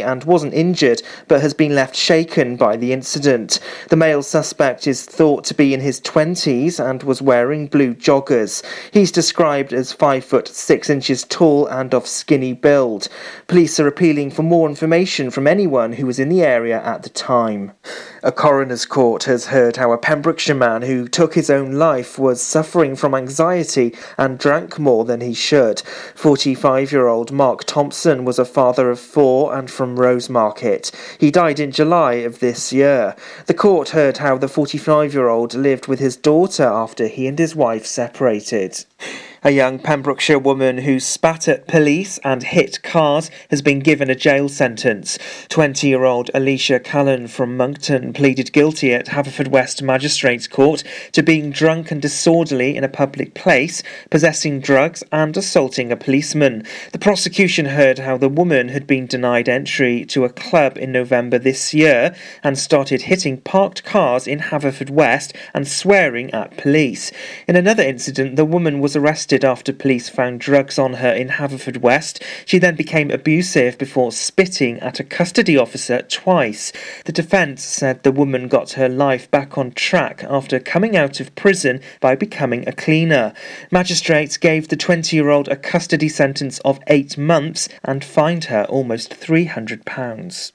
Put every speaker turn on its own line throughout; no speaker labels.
and wasn't injured but has been left shaken by the incident. The male suspect is thought to be in his 20s and was wearing blue joggers. He's described as 5 foot 6 inches tall and of skinny build. Police are appealing for more information from anyone who was in the area at the time. A coroner's court has heard how a Pembrokeshire man who took his own life was suffering from anxiety and drank more than he should. 45 year old Mark Thompson was a father of four and from Rosemarket. He died in July of this year. The court heard how the 45 year old lived with his daughter after he and his wife separated. A young Pembrokeshire woman who spat at police and hit cars has been given a jail sentence. 20 year old Alicia Callan from Monkton pleaded guilty at Haverfordwest Magistrates Court to being drunk and disorderly in a public place, possessing drugs, and assaulting a policeman. The prosecution heard how the woman had been denied entry to a club in November this year and started hitting parked cars in Haverfordwest and swearing at police. In another incident, the woman was arrested arrested after police found drugs on her in Haverfordwest. She then became abusive before spitting at a custody officer twice. The defence said the woman got her life back on track after coming out of prison by becoming a cleaner. Magistrates gave the 20 year old a custody sentence of eight months and fined her almost £300.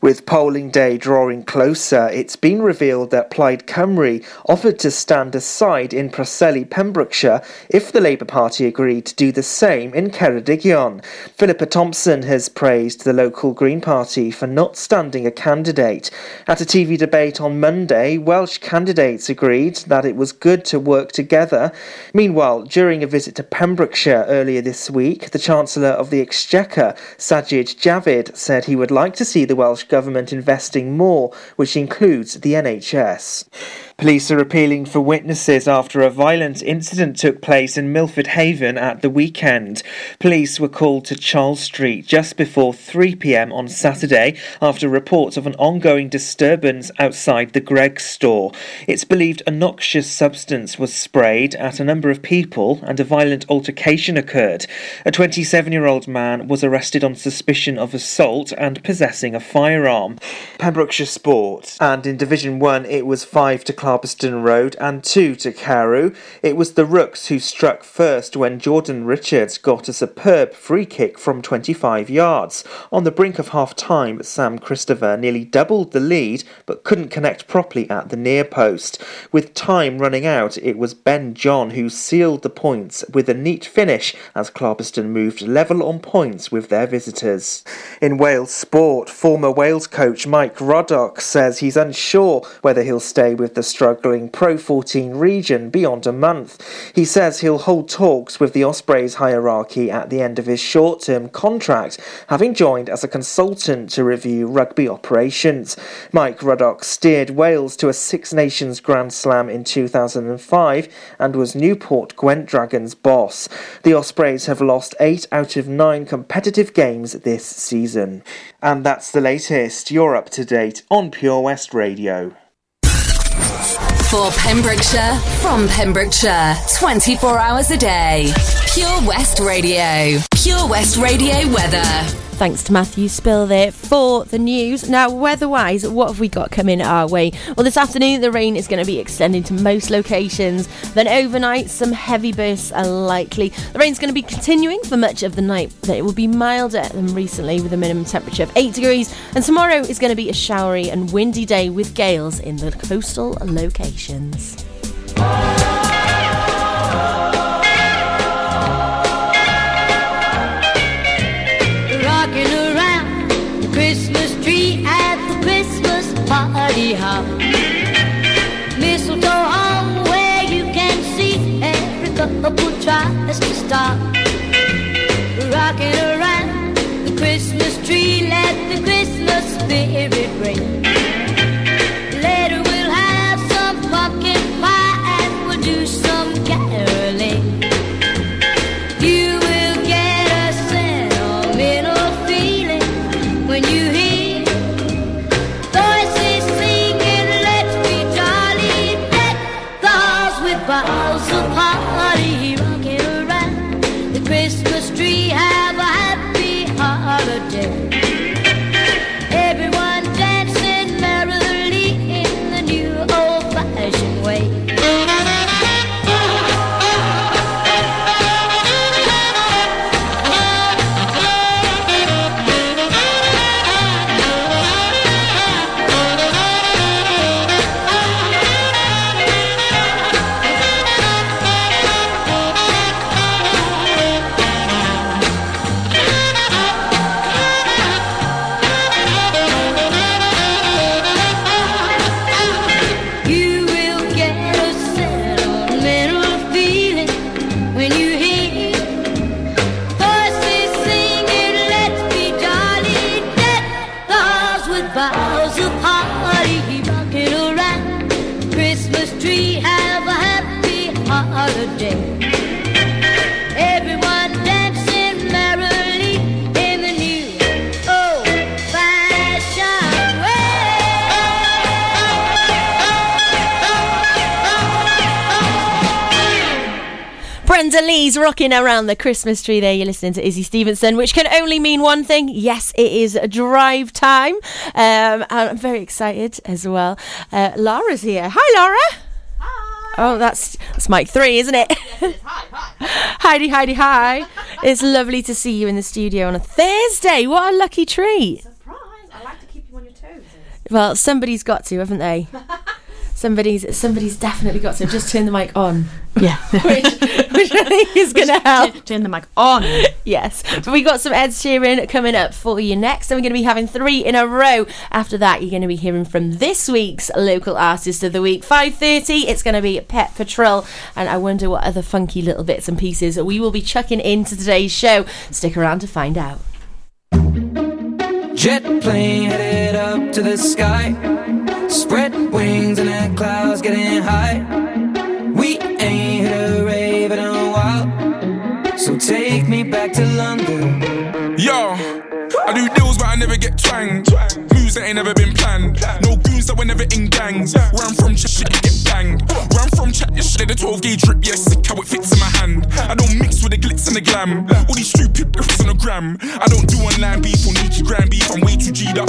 With polling day drawing closer, it's been revealed that Plaid Cymru offered to stand aside in Preseli, Pembrokeshire, if the Labour Party agreed to do the same in Ceredigion. Philippa Thompson has praised the local Green Party for not standing a candidate. At a TV debate on Monday, Welsh candidates agreed that it was good to work together. Meanwhile, during a visit to Pembrokeshire earlier this week, the Chancellor of the Exchequer, Sajid Javid, said he would like to see the Welsh Government investing more, which includes the NHS. Police are appealing for witnesses after a violent incident took place in Milford Haven at the weekend. Police were called to Charles Street just before 3 pm on Saturday after reports of an ongoing disturbance outside the Greggs store. It's believed a noxious substance was sprayed at a number of people and a violent altercation occurred. A 27 year old man was arrested on suspicion of assault and possessing a firearm. Pembrokeshire Sport, and in Division 1 it was 5 to Clarbeston Road and 2 to Carew. It was the Rooks who struck first when Jordan Richards got a superb free kick from 25 yards. On the brink of half time, Sam Christopher nearly doubled the lead but couldn't connect properly at the near post. With time running out, it was Ben John who sealed the points with a neat finish as Clarbeston moved level on points with their visitors. In Wales sport, former Wales coach Mike Ruddock says he's unsure whether he'll stay with the struggling Pro 14 region beyond a month. He says he'll hold talks with the Ospreys hierarchy at the end of his short term contract, having joined as a consultant to review rugby operations. Mike Ruddock steered Wales to a Six Nations Grand Slam in 2005 and was Newport Gwent Dragons boss. The Ospreys have lost eight out of nine competitive games this season. And that's the latest. You're up to date on Pure West Radio.
For Pembrokeshire, from Pembrokeshire, 24 hours a day. Pure West Radio. Pure West Radio weather.
Thanks to Matthew Spill there for the news. Now, weather-wise, what have we got coming our way? Well, this afternoon the rain is going to be extending to most locations. Then overnight, some heavy bursts are likely. The rain's going to be continuing for much of the night, but it will be milder than recently with a minimum temperature of 8 degrees. And tomorrow is going to be a showery and windy day with gales in the coastal locations.
Stop. Rocking around the Christmas tree, let the Christmas spirit ring. Rocking around the Christmas tree
there. You're listening to Izzy Stevenson, which can only mean one thing. Yes, it is a drive time. Um, and I'm very excited as well. Uh, Laura's here. Hi, Laura. Hi. Oh, that's, that's mic three, isn't it? Yes. Hi, hi. Heidi, Heidi, hi. it's lovely to see you in the studio on a Thursday. What a lucky treat.
Surprise! I like to keep you on your toes.
Well, somebody's got to, haven't they? Somebody's somebody's definitely got to. Just turn the mic on.
Yeah.
which, which I think is going to help.
Turn the mic on.
Yes, but we got some Ed Sheeran coming up for you next, and we're going to be having three in a row. After that, you're going to be hearing from this week's local artist of the week. Five thirty, it's going to be Pet Patrol, and I wonder what other funky little bits and pieces we will be chucking into today's show. Stick around to find out.
Jet plane headed up to the sky. Spread wings and the clouds getting high. We ain't hit a rave in a while. So take me back to London.
Yo, I do deals but I never get twanged. Moves that ain't never been planned. No goons that were never in gangs. Where I'm from, shit, shit, get banged. Where I'm from, chat, shit, the 12 gauge drip, yeah, sick how it fits in my hand. I don't mix with the glitz and the glam. All these stupid riffs on the gram. I don't do online beef or Nikki gram beef. I'm way too G'd up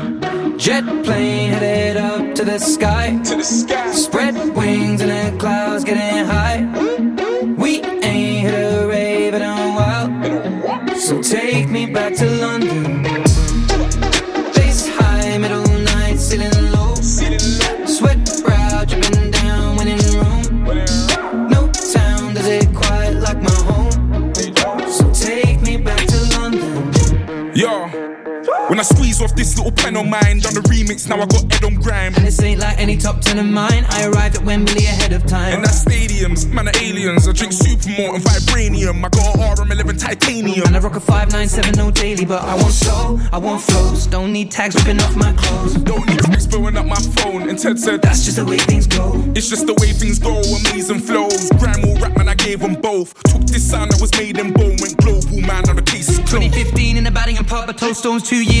Jet plane headed up to the sky.
To the sky.
Spread wings and the clouds getting high. We ain't hit a rave in a while. So take me back to London. When
I squeeze off this little pen on mine, done the remix, now I got Ed on grime.
And this ain't like any top ten of mine. I arrived at Wembley ahead of time.
And that's stadiums, man are aliens. I drink supermalt and vibranium. I got a RM11 titanium.
And I rock a 597 no daily, but I want soul, I want flows. Don't need tags ripping off my clothes.
Don't need tricks blowing up my phone. And Ted said,
That's just the way things go.
It's just the way things go, amazing flows. Grime or rap, man, I gave them both. Took this sound that was made in Bow, went global, man, now the case is closed.
2015 in the batting and pub, I told Stones two years,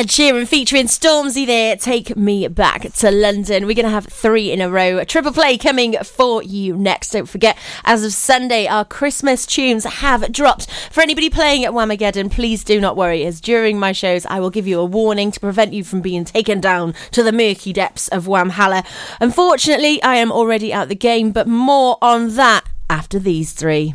Ed Sheeran featuring Stormzy there. Take me back to London. We're going to have three in a row. A triple play coming for you next. Don't forget, as of Sunday, our Christmas tunes have dropped. For anybody playing at Whamageddon, please do not worry, as during my shows, I will give you a warning to prevent you from being taken down to the murky depths of Whamhalla. Unfortunately, I am already out the game, but more on that after these three.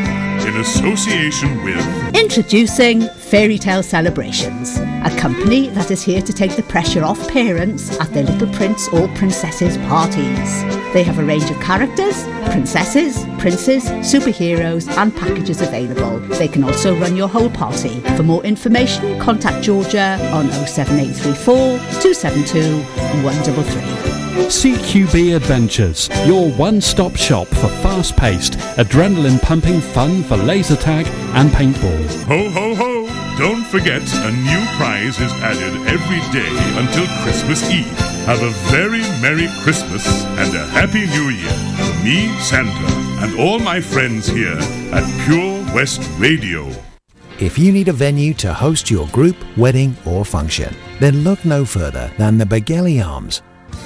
in association with
Introducing Fairy Tale Celebrations, a company that is here to take the pressure off parents at their little prince or princesses parties. They have a range of characters, princesses, princes, superheroes, and packages available. They can also run your whole party. For more information, contact Georgia on 07834 272 133.
CQB Adventures, your one stop shop for fast paced, adrenaline pumping fun for laser tag and paintball.
Ho, ho, ho! Don't forget, a new prize is added every day until Christmas Eve. Have a very Merry Christmas and a Happy New Year from me, Santa, and all my friends here at Pure West Radio.
If you need a venue to host your group, wedding, or function, then look no further than the Begelly Arms.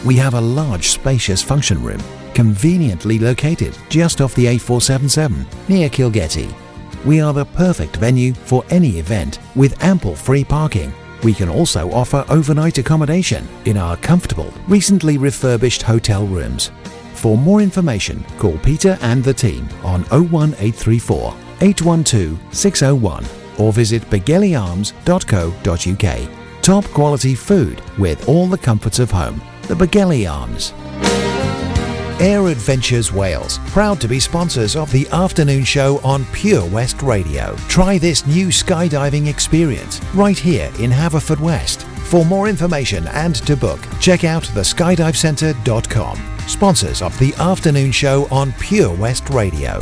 We have a large, spacious function room, conveniently located just off the A477 near Kilgetty. We are the perfect venue for any event with ample free parking. We can also offer overnight accommodation in our comfortable, recently refurbished hotel rooms. For more information, call Peter and the team on 01834 812 601 or visit begellyarms.co.uk. Top quality food with all the comforts of home. The Begelly Arms. Air Adventures Wales, proud to be sponsors of the afternoon show on Pure West Radio. Try this new skydiving experience right here in Haverfordwest. For more information and to book, check out theskydivecentre.com. Sponsors of the afternoon show
on
Pure West Radio.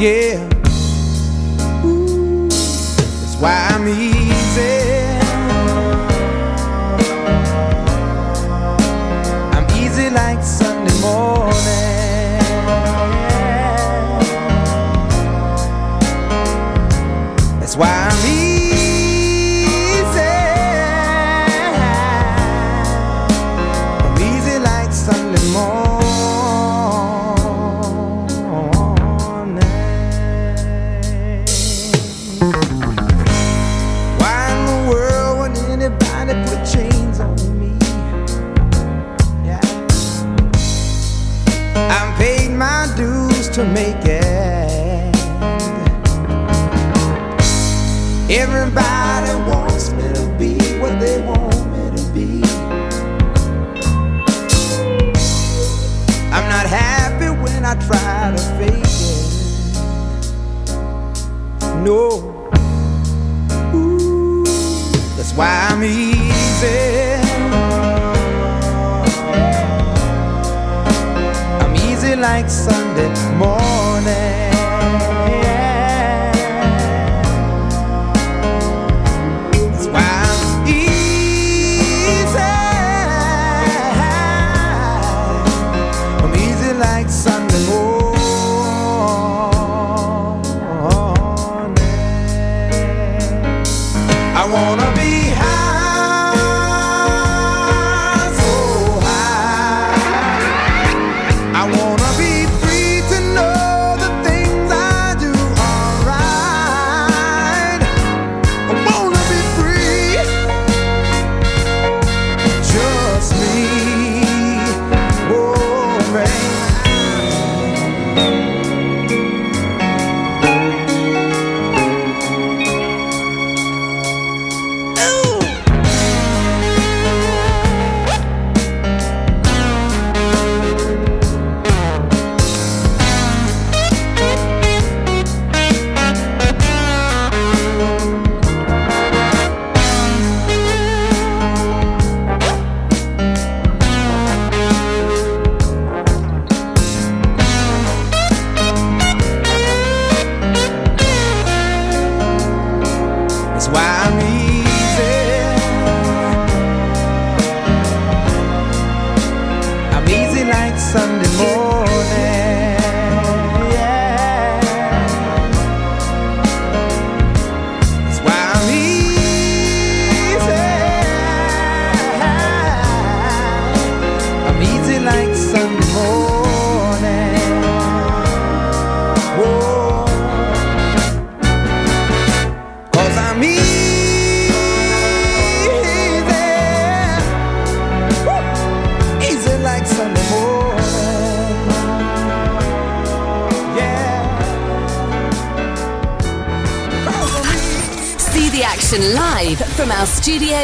yeah. easy like Sunday morning.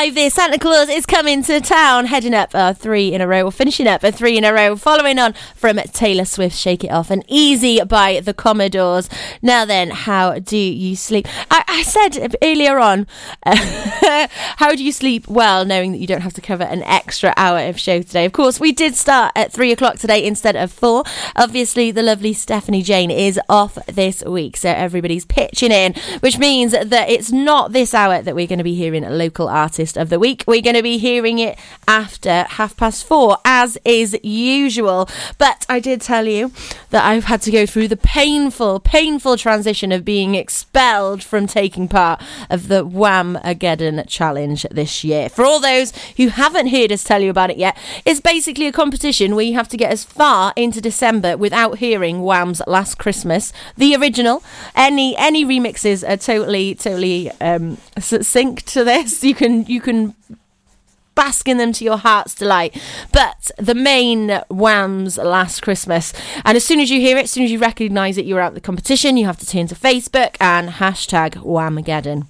5 there. Santa Claus is coming to town. Heading up uh, three in a row, or finishing up a three in a row. Following on from Taylor Swift, Shake It Off, and Easy by the Commodores. Now then, how do you sleep? I, I said earlier on, uh, how do you sleep well knowing that you don't have to cover an extra hour of show today? Of course, we did start at three o'clock today instead of four. Obviously, the lovely Stephanie Jane is off this week, so everybody's pitching in, which means that it's not this hour that we're going to be hearing local of the week. We're going to be hearing it after half past four, as is usual. But I did tell you that I've had to go through the painful, painful transition of being expelled from taking part of the Whamageddon challenge this year. For all those who haven't heard us tell you about it yet, it's basically a competition where you have to get as far into December without hearing Wham's Last Christmas, the original. Any any remixes are totally totally um, synced to this. You can you can bask in them to your heart's delight. But the main Wham's Last Christmas. And as soon as you hear it, as soon as you recognise it, you're out the competition, you have to turn to Facebook and hashtag Whamageddon.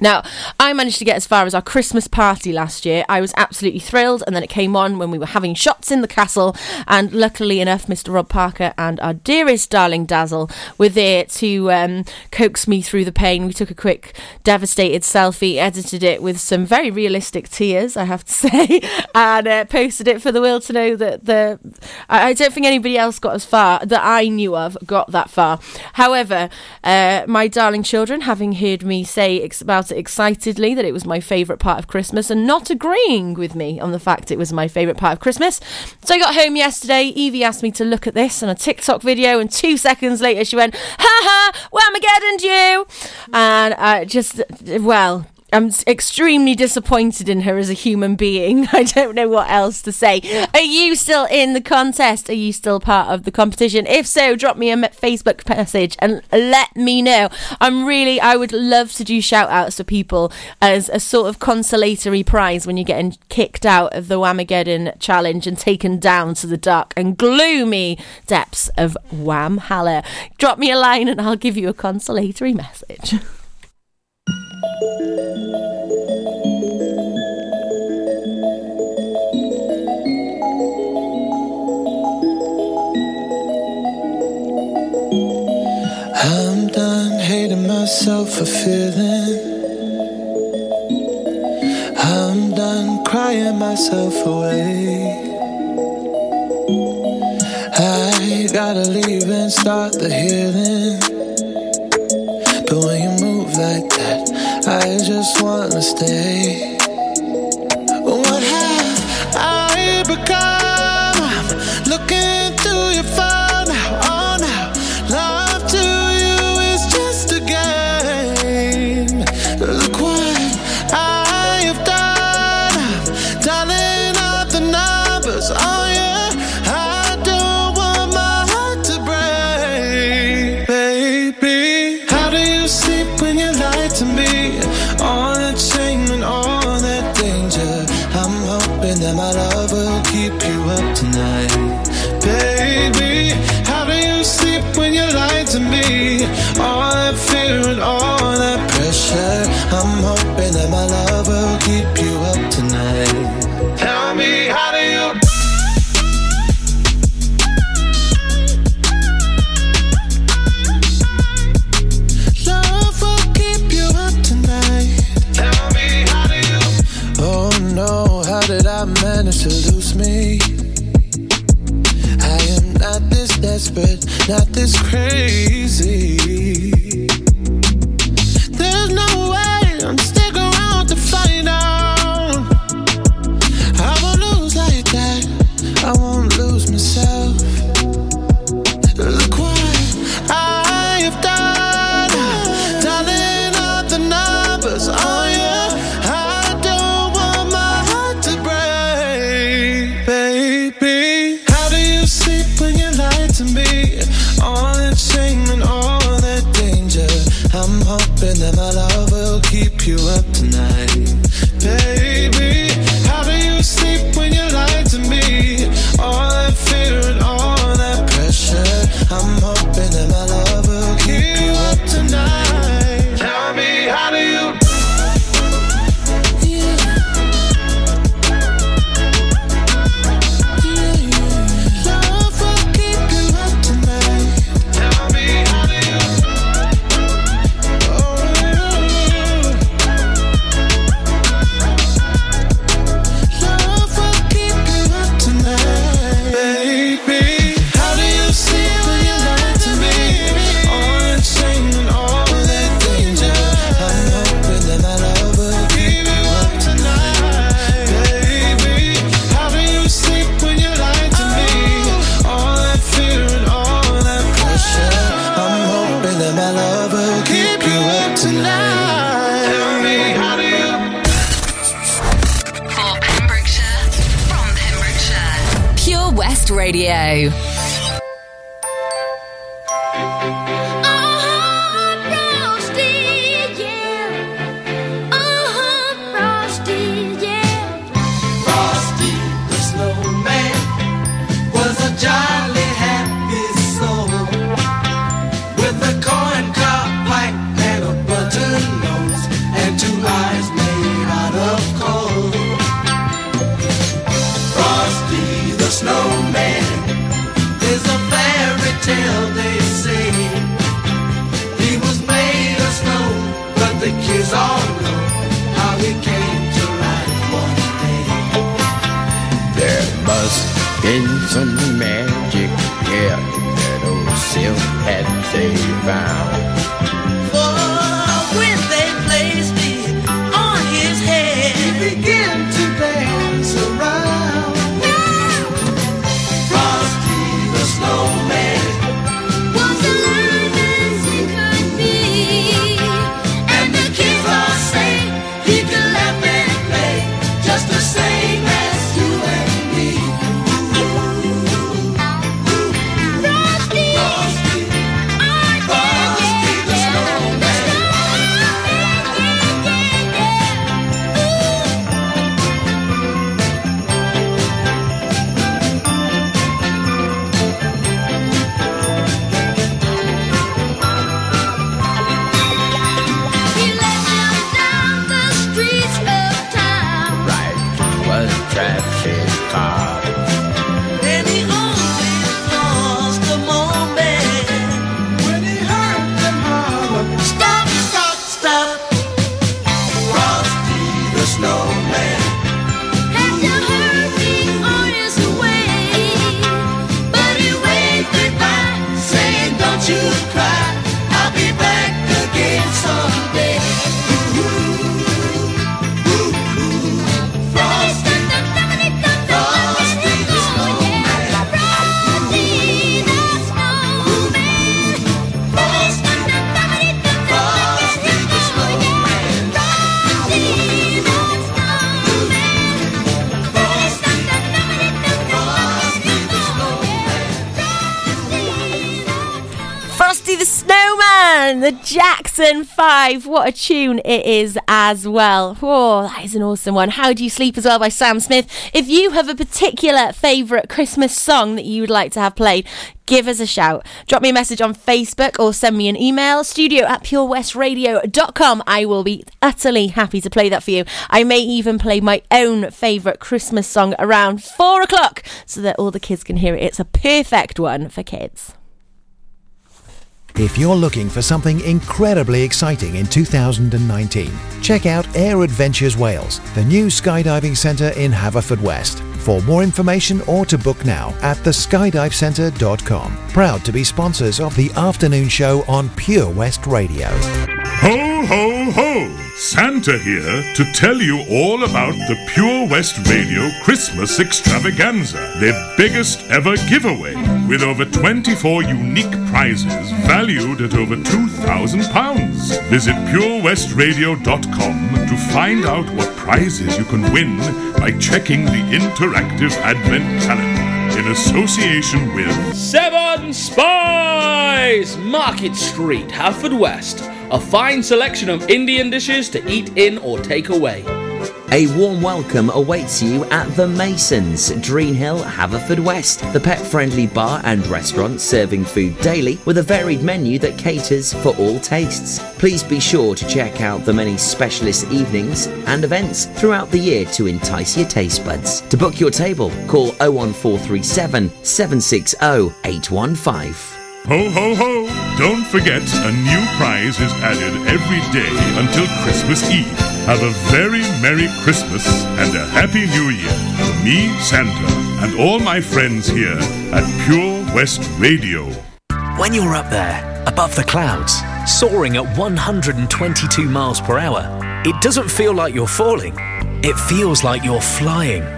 Now, I managed to get as far as our Christmas party last year. I was absolutely thrilled, and then it came on when we were having shots in the castle. And luckily enough, Mr. Rob Parker and our dearest darling Dazzle were there to um, coax me through the pain. We took a quick, devastated selfie, edited it with some very realistic tears, I have to say, and uh, posted it for the world to know that the. I don't think anybody else got as far that I knew of got that far. However, uh, my darling children, having heard me say ex- about it excitedly that it was my favourite part of Christmas and not agreeing with me on the fact it was my favourite part of Christmas. So I got home yesterday. Evie asked me to look at this on a TikTok video, and two seconds later she went, "Ha ha, Whamageddon you!" And I just, well, I'm extremely disappointed in her as a human being. I don't know what else to say. Are you still in the contest? Are you still part of the competition? If so, drop me a Facebook message and let me know. I'm really, I would love to do shout outs to people as a sort of consolatory prize when you're getting kicked out of the Whamageddon challenge and taken down to the dark and gloomy depths of Whamhalla. Drop me a line and I'll give you a consolatory message.
for feeling. I'm done crying myself away. I gotta leave and start the healing. But when you move like that, I just wanna stay. What have I become? A
tune it is as well. Oh, that is an awesome one. How Do You Sleep as well by Sam Smith. If you have a particular favourite Christmas song that you would like to have played, give us a shout. Drop me a message on Facebook or send me an email, studio at purewestradio.com. I will be utterly happy to play that for you. I may even play my own favourite Christmas song around four o'clock so that all the kids can hear it. It's a perfect one for kids.
If you're looking for something incredibly exciting in 2019, check out Air Adventures Wales, the new skydiving centre in Haverfordwest. For more information or to book now at theskydivecentre.com. Proud to be sponsors of the afternoon show on Pure West Radio.
Ho, ho, ho! Santa here to tell you all about the Pure West Radio Christmas Extravaganza, their biggest ever giveaway, with over 24 unique prizes valued at over £2,000. Visit purewestradio.com to find out what prizes you can win by checking the interactive advent calendar in association with
Seven Spies! Market Street, Haverfordwest. A fine selection of Indian dishes to eat in or take away.
A warm welcome awaits you at The Masons, Dreen Hill, Haverfordwest, the pet friendly bar and restaurant serving food daily with a varied menu that caters for all tastes. Please be sure to check out the many specialist evenings and events throughout the year to entice your taste buds. To book your table, call 01437 760 815.
Ho, ho, ho! Don't forget, a new prize is added every day until Christmas Eve. Have a very Merry Christmas and a Happy New Year from me, Santa, and all my friends here at Pure West Radio.
When you're up there, above the clouds, soaring at 122 miles per hour, it doesn't feel like you're falling. It feels like you're flying.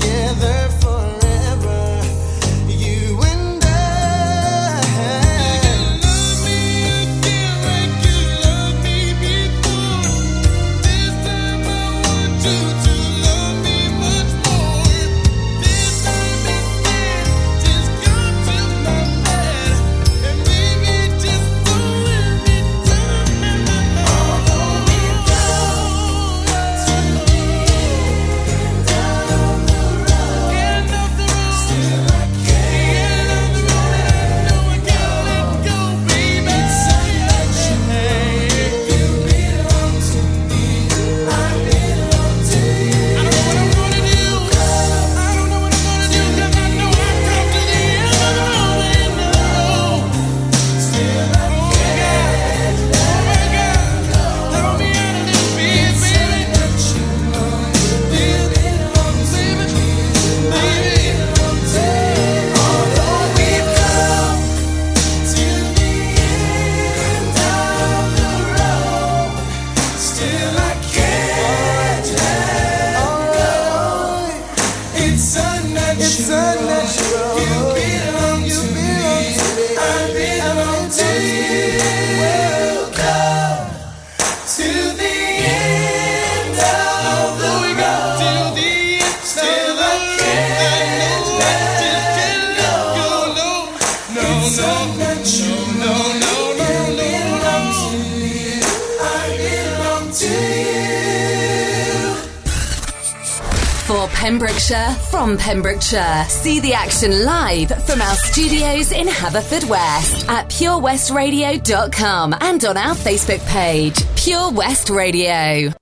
Pembrokeshire, from Pembrokeshire. See the action live from our studios in Haverfordwest at purewestradio.com and on our Facebook page, Pure West Radio.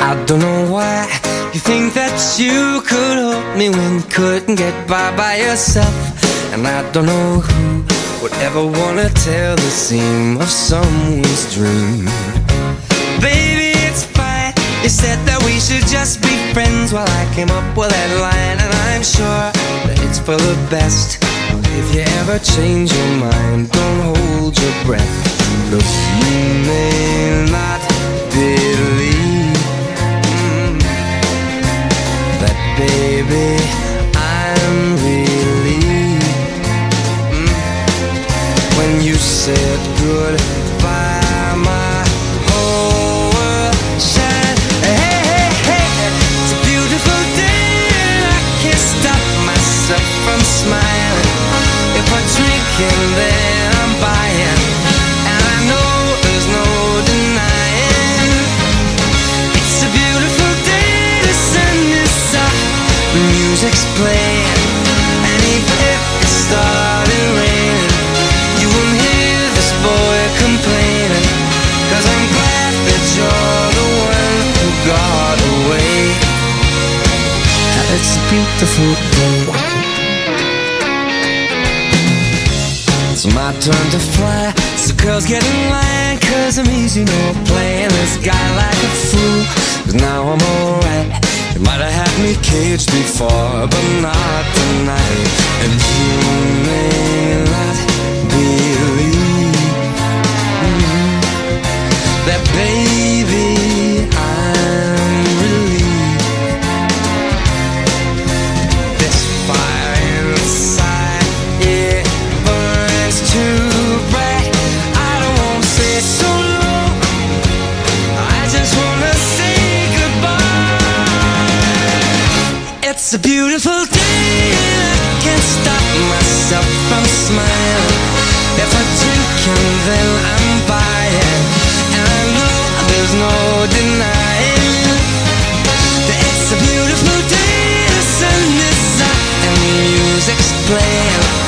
I don't know why you think that you could help me when you couldn't get by by yourself. And I don't know who would ever wanna tell the seam of someone's dream. Baby, it's fine. You said that we should just be friends. While well, I came up with that line, and I'm sure that it's for the best. But if you ever change your mind, don't hold your breath. Look, you may not believe mm, that, baby. Music's playing, and even if it started raining, you won't hear this boy complaining. Cause I'm glad that you're the one who got away. It's a beautiful day. It's my turn to fly. So girls get in line, cause I'm easy, no playing this guy like a fool. But now I'm alright. You might have had me caged before, but not tonight. And you may not believe mm, that, baby, myself from smiling. If I drink and then I'm buying, and I know there's no denying that it's a beautiful day. The sun is up and the music's playing,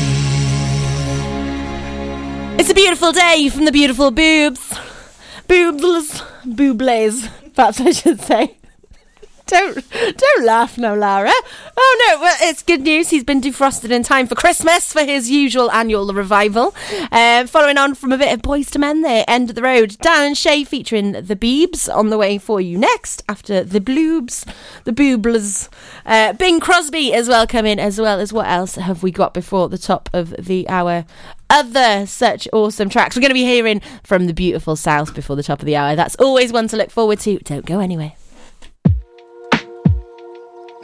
Beautiful day from the beautiful boobs. Boobles. Boobles, perhaps I should say. Don't don't laugh now, Lara. Oh no, well, it's good news. He's been defrosted in time for Christmas for his usual annual revival. Um, following on from a bit of Boyz II Men there, End of the Road. Dan and Shay featuring the Beebs on the way for you next after the Bloobs, the Booblers. Uh, Bing Crosby as well come in, as well as what else have we got before the top of the hour? Other such awesome tracks. We're going to be hearing from the beautiful South before the top of the hour. That's always one to look forward to. Don't go anywhere.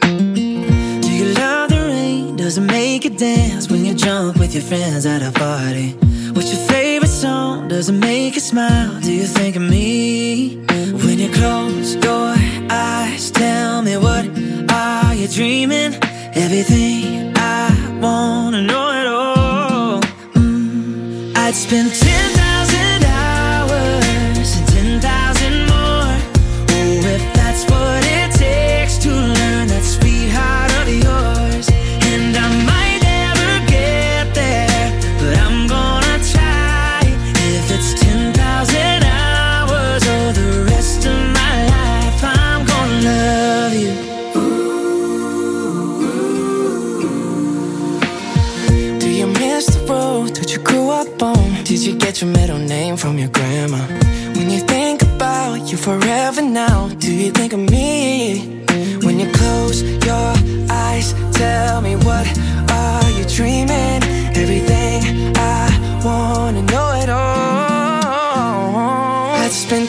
Do you love the rain? Does it make you dance when you're with your friends at a party? What's your favorite song? Does it make you smile? Do you think of me? When you close your eyes, tell me what are you dreaming? Everything I wanna know I'd spend 10,000 Your middle name from your grandma? When you think about you forever now, do you think of me? When you close your eyes, tell me what are you dreaming? Everything I wanna know it all. I'd spend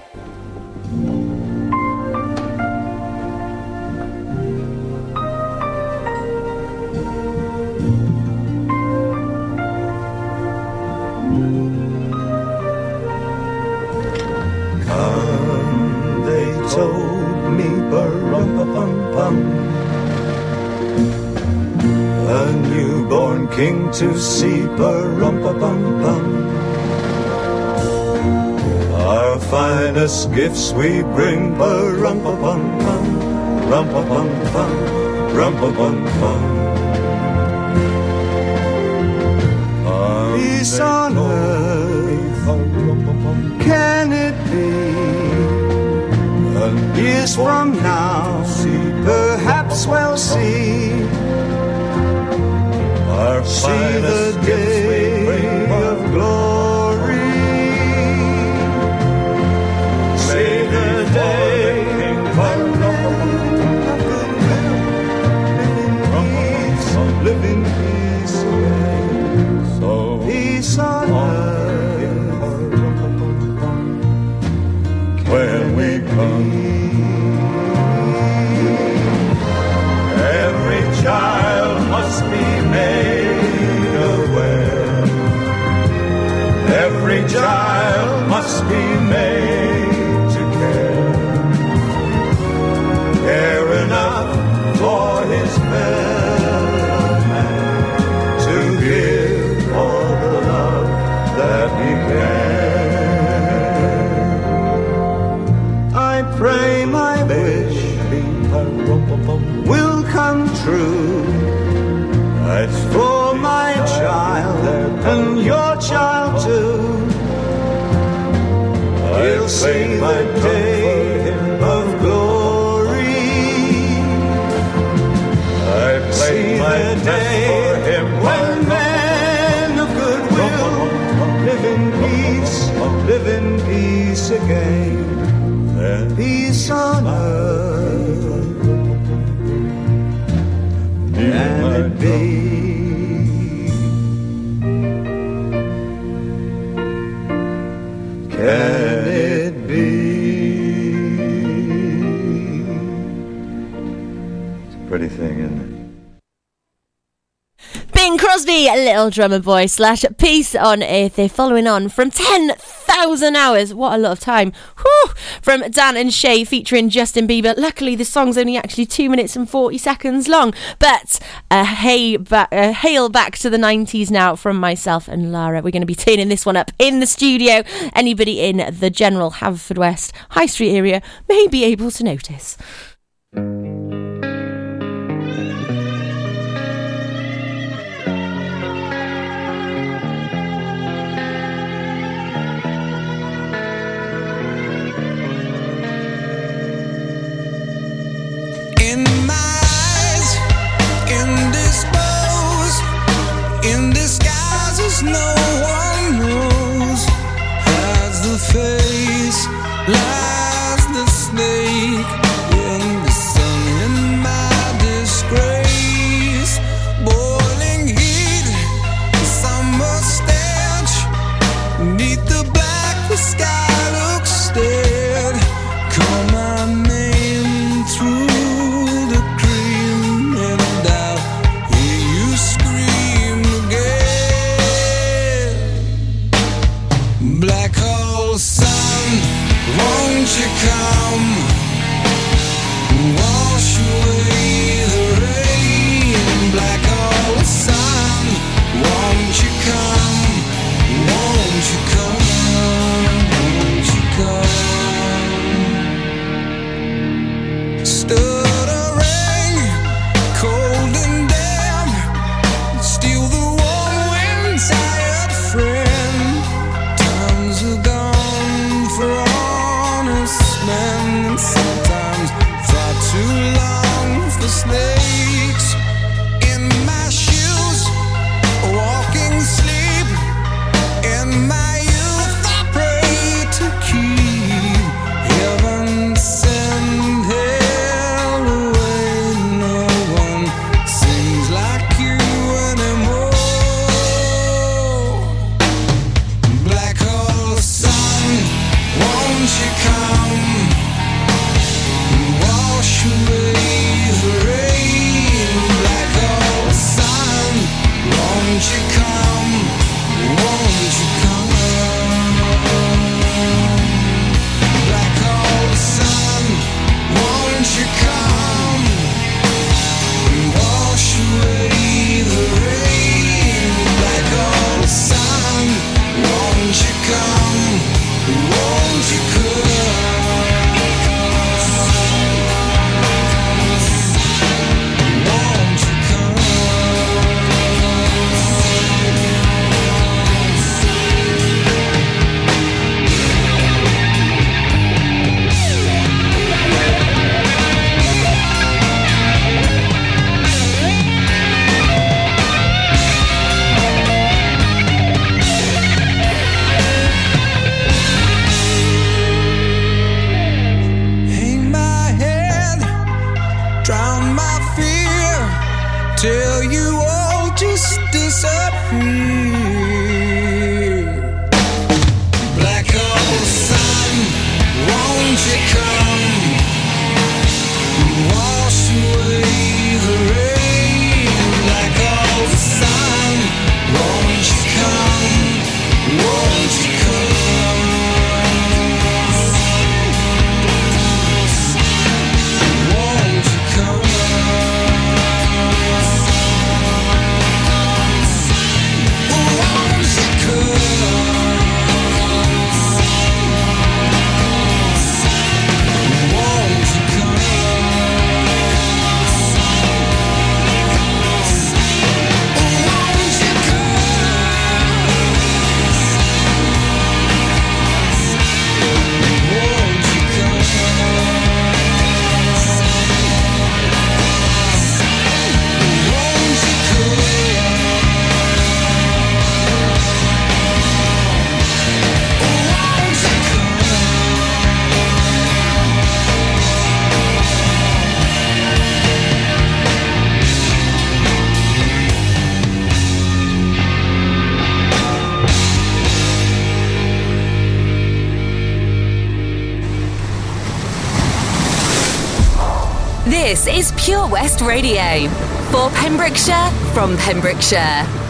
Newborn king to see, bum Our finest gifts we bring, bum bum Peace on earth, can it be? And years from now, perhaps we'll see. Our see the day of glory. See the day of glory. I see the day when men of goodwill live in peace, live in peace again. Then peace on earth. Can it be? Can thing, isn't?
Bing Crosby, a Little Drummer Boy slash Peace on Earth. They're following on from 10,000 hours. What a lot of time. Whew. From Dan and Shay featuring Justin Bieber. Luckily, the song's only actually 2 minutes and 40 seconds long. But a, hey, ba- uh, hail back to the 90s now from myself and Lara. We're going to be turning this one up in the studio. Anybody in the general Haverfordwest High Street area may be able to notice.
No
from Pembrokeshire.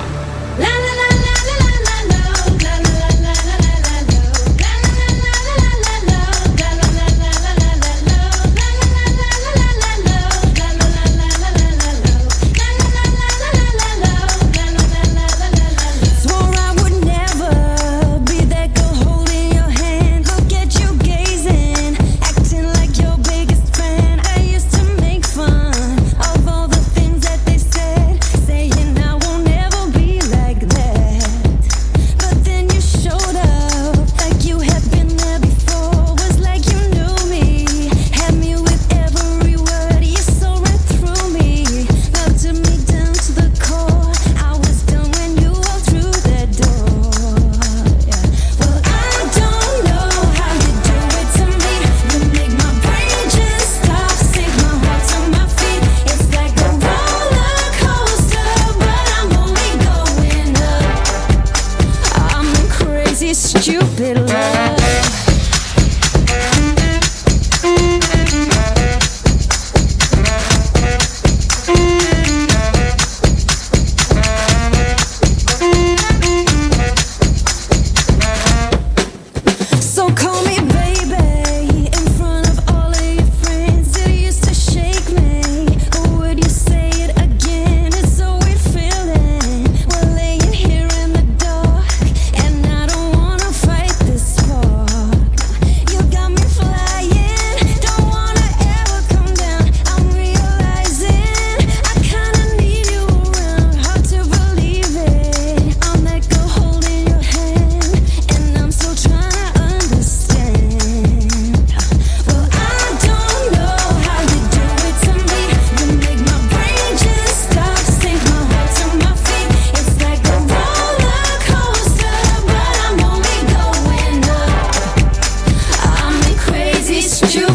Crazy, stupid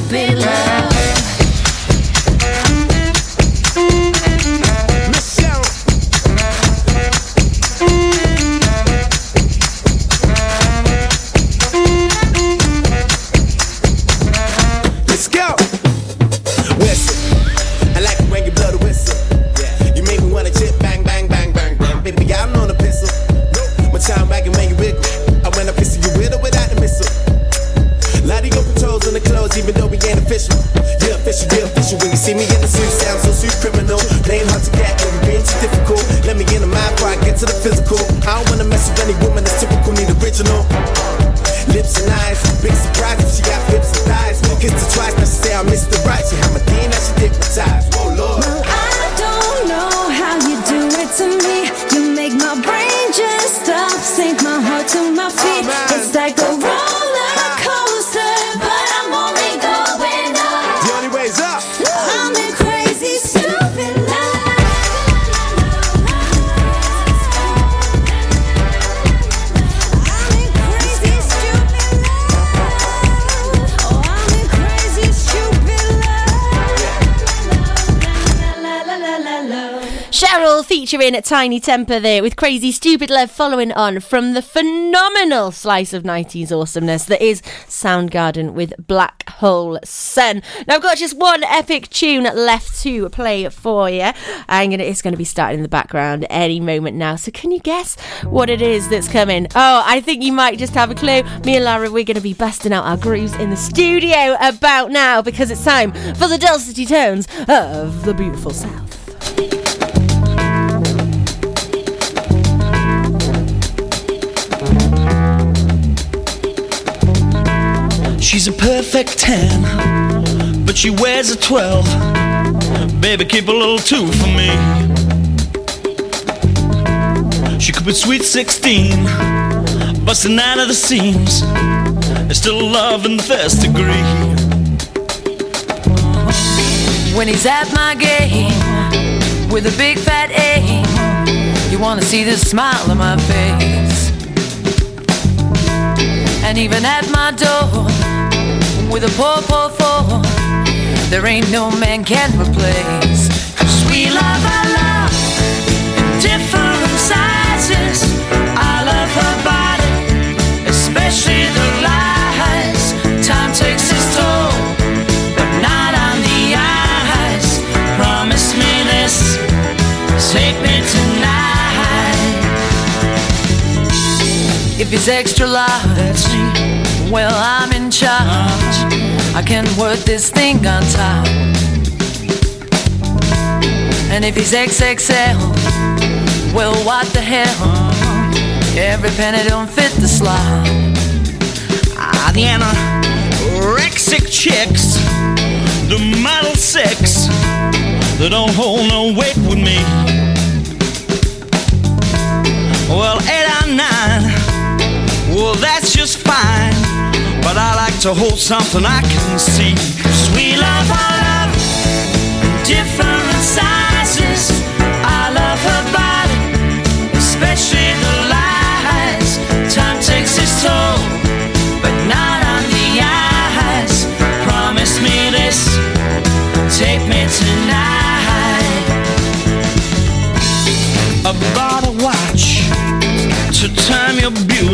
featuring Tinie Tempah there with Crazy Stupid Love following on from the phenomenal slice of 90s awesomeness that is Soundgarden with Black Hole Sun. Now I've got just one epic tune left to play for you. I'm gonna it's gonna be starting in the background any moment now. So can you guess what it is that's coming? Oh, I think you might just have a clue. Me and Lara, we're gonna be busting out our grooves in the studio about now because it's time for the dulcety tones of the beautiful South.
Perfect 10, but she wears a 12. Baby, keep a little 2 for me. She could be sweet 16, busting out of the seams. There's still love in the first degree.
When he's at my game with a big fat A, you wanna see the smile on my face. And even at my door with a poor, poor four, there ain't no man can replace. Cause we love our love in different sizes. I love her body, especially the lies. Time takes its toll, but not on the eyes. Promise me this, take me tonight. If it's extra large, well, I'm in charge. I can work this thing on top. And if he's XXL, well, what the hell? Every penny don't fit the slot.
Ah, the anorexic chicks, the model six, they don't hold no weight with me. Well, eight or nine, well, that's just fine. But I like to hold something I can see. Cause we love our love in different sizes. I love her body, especially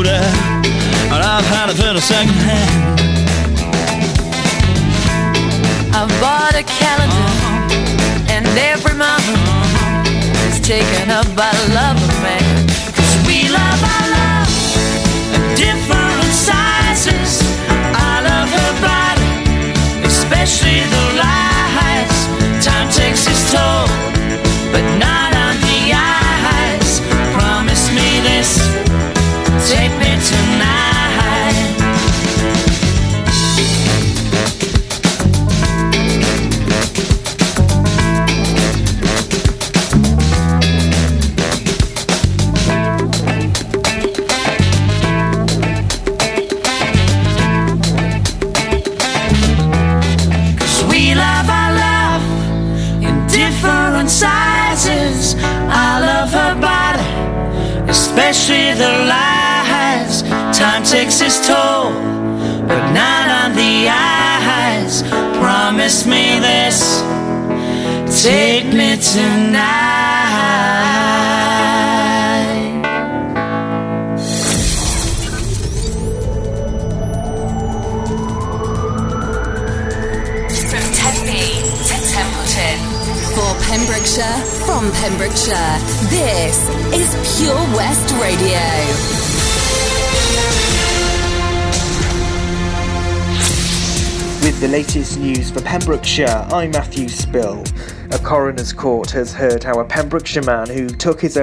your and I've had for the second hand.
I bought a calendar, and every month is taken up by love take me tonight.
From Tenby to Templeton. For Pembrokeshire, from Pembrokeshire, this is Pure West Radio.
With the latest news for Pembrokeshire, I'm Matthew Spill. A coroner's court has heard how a Pembrokeshire man who took his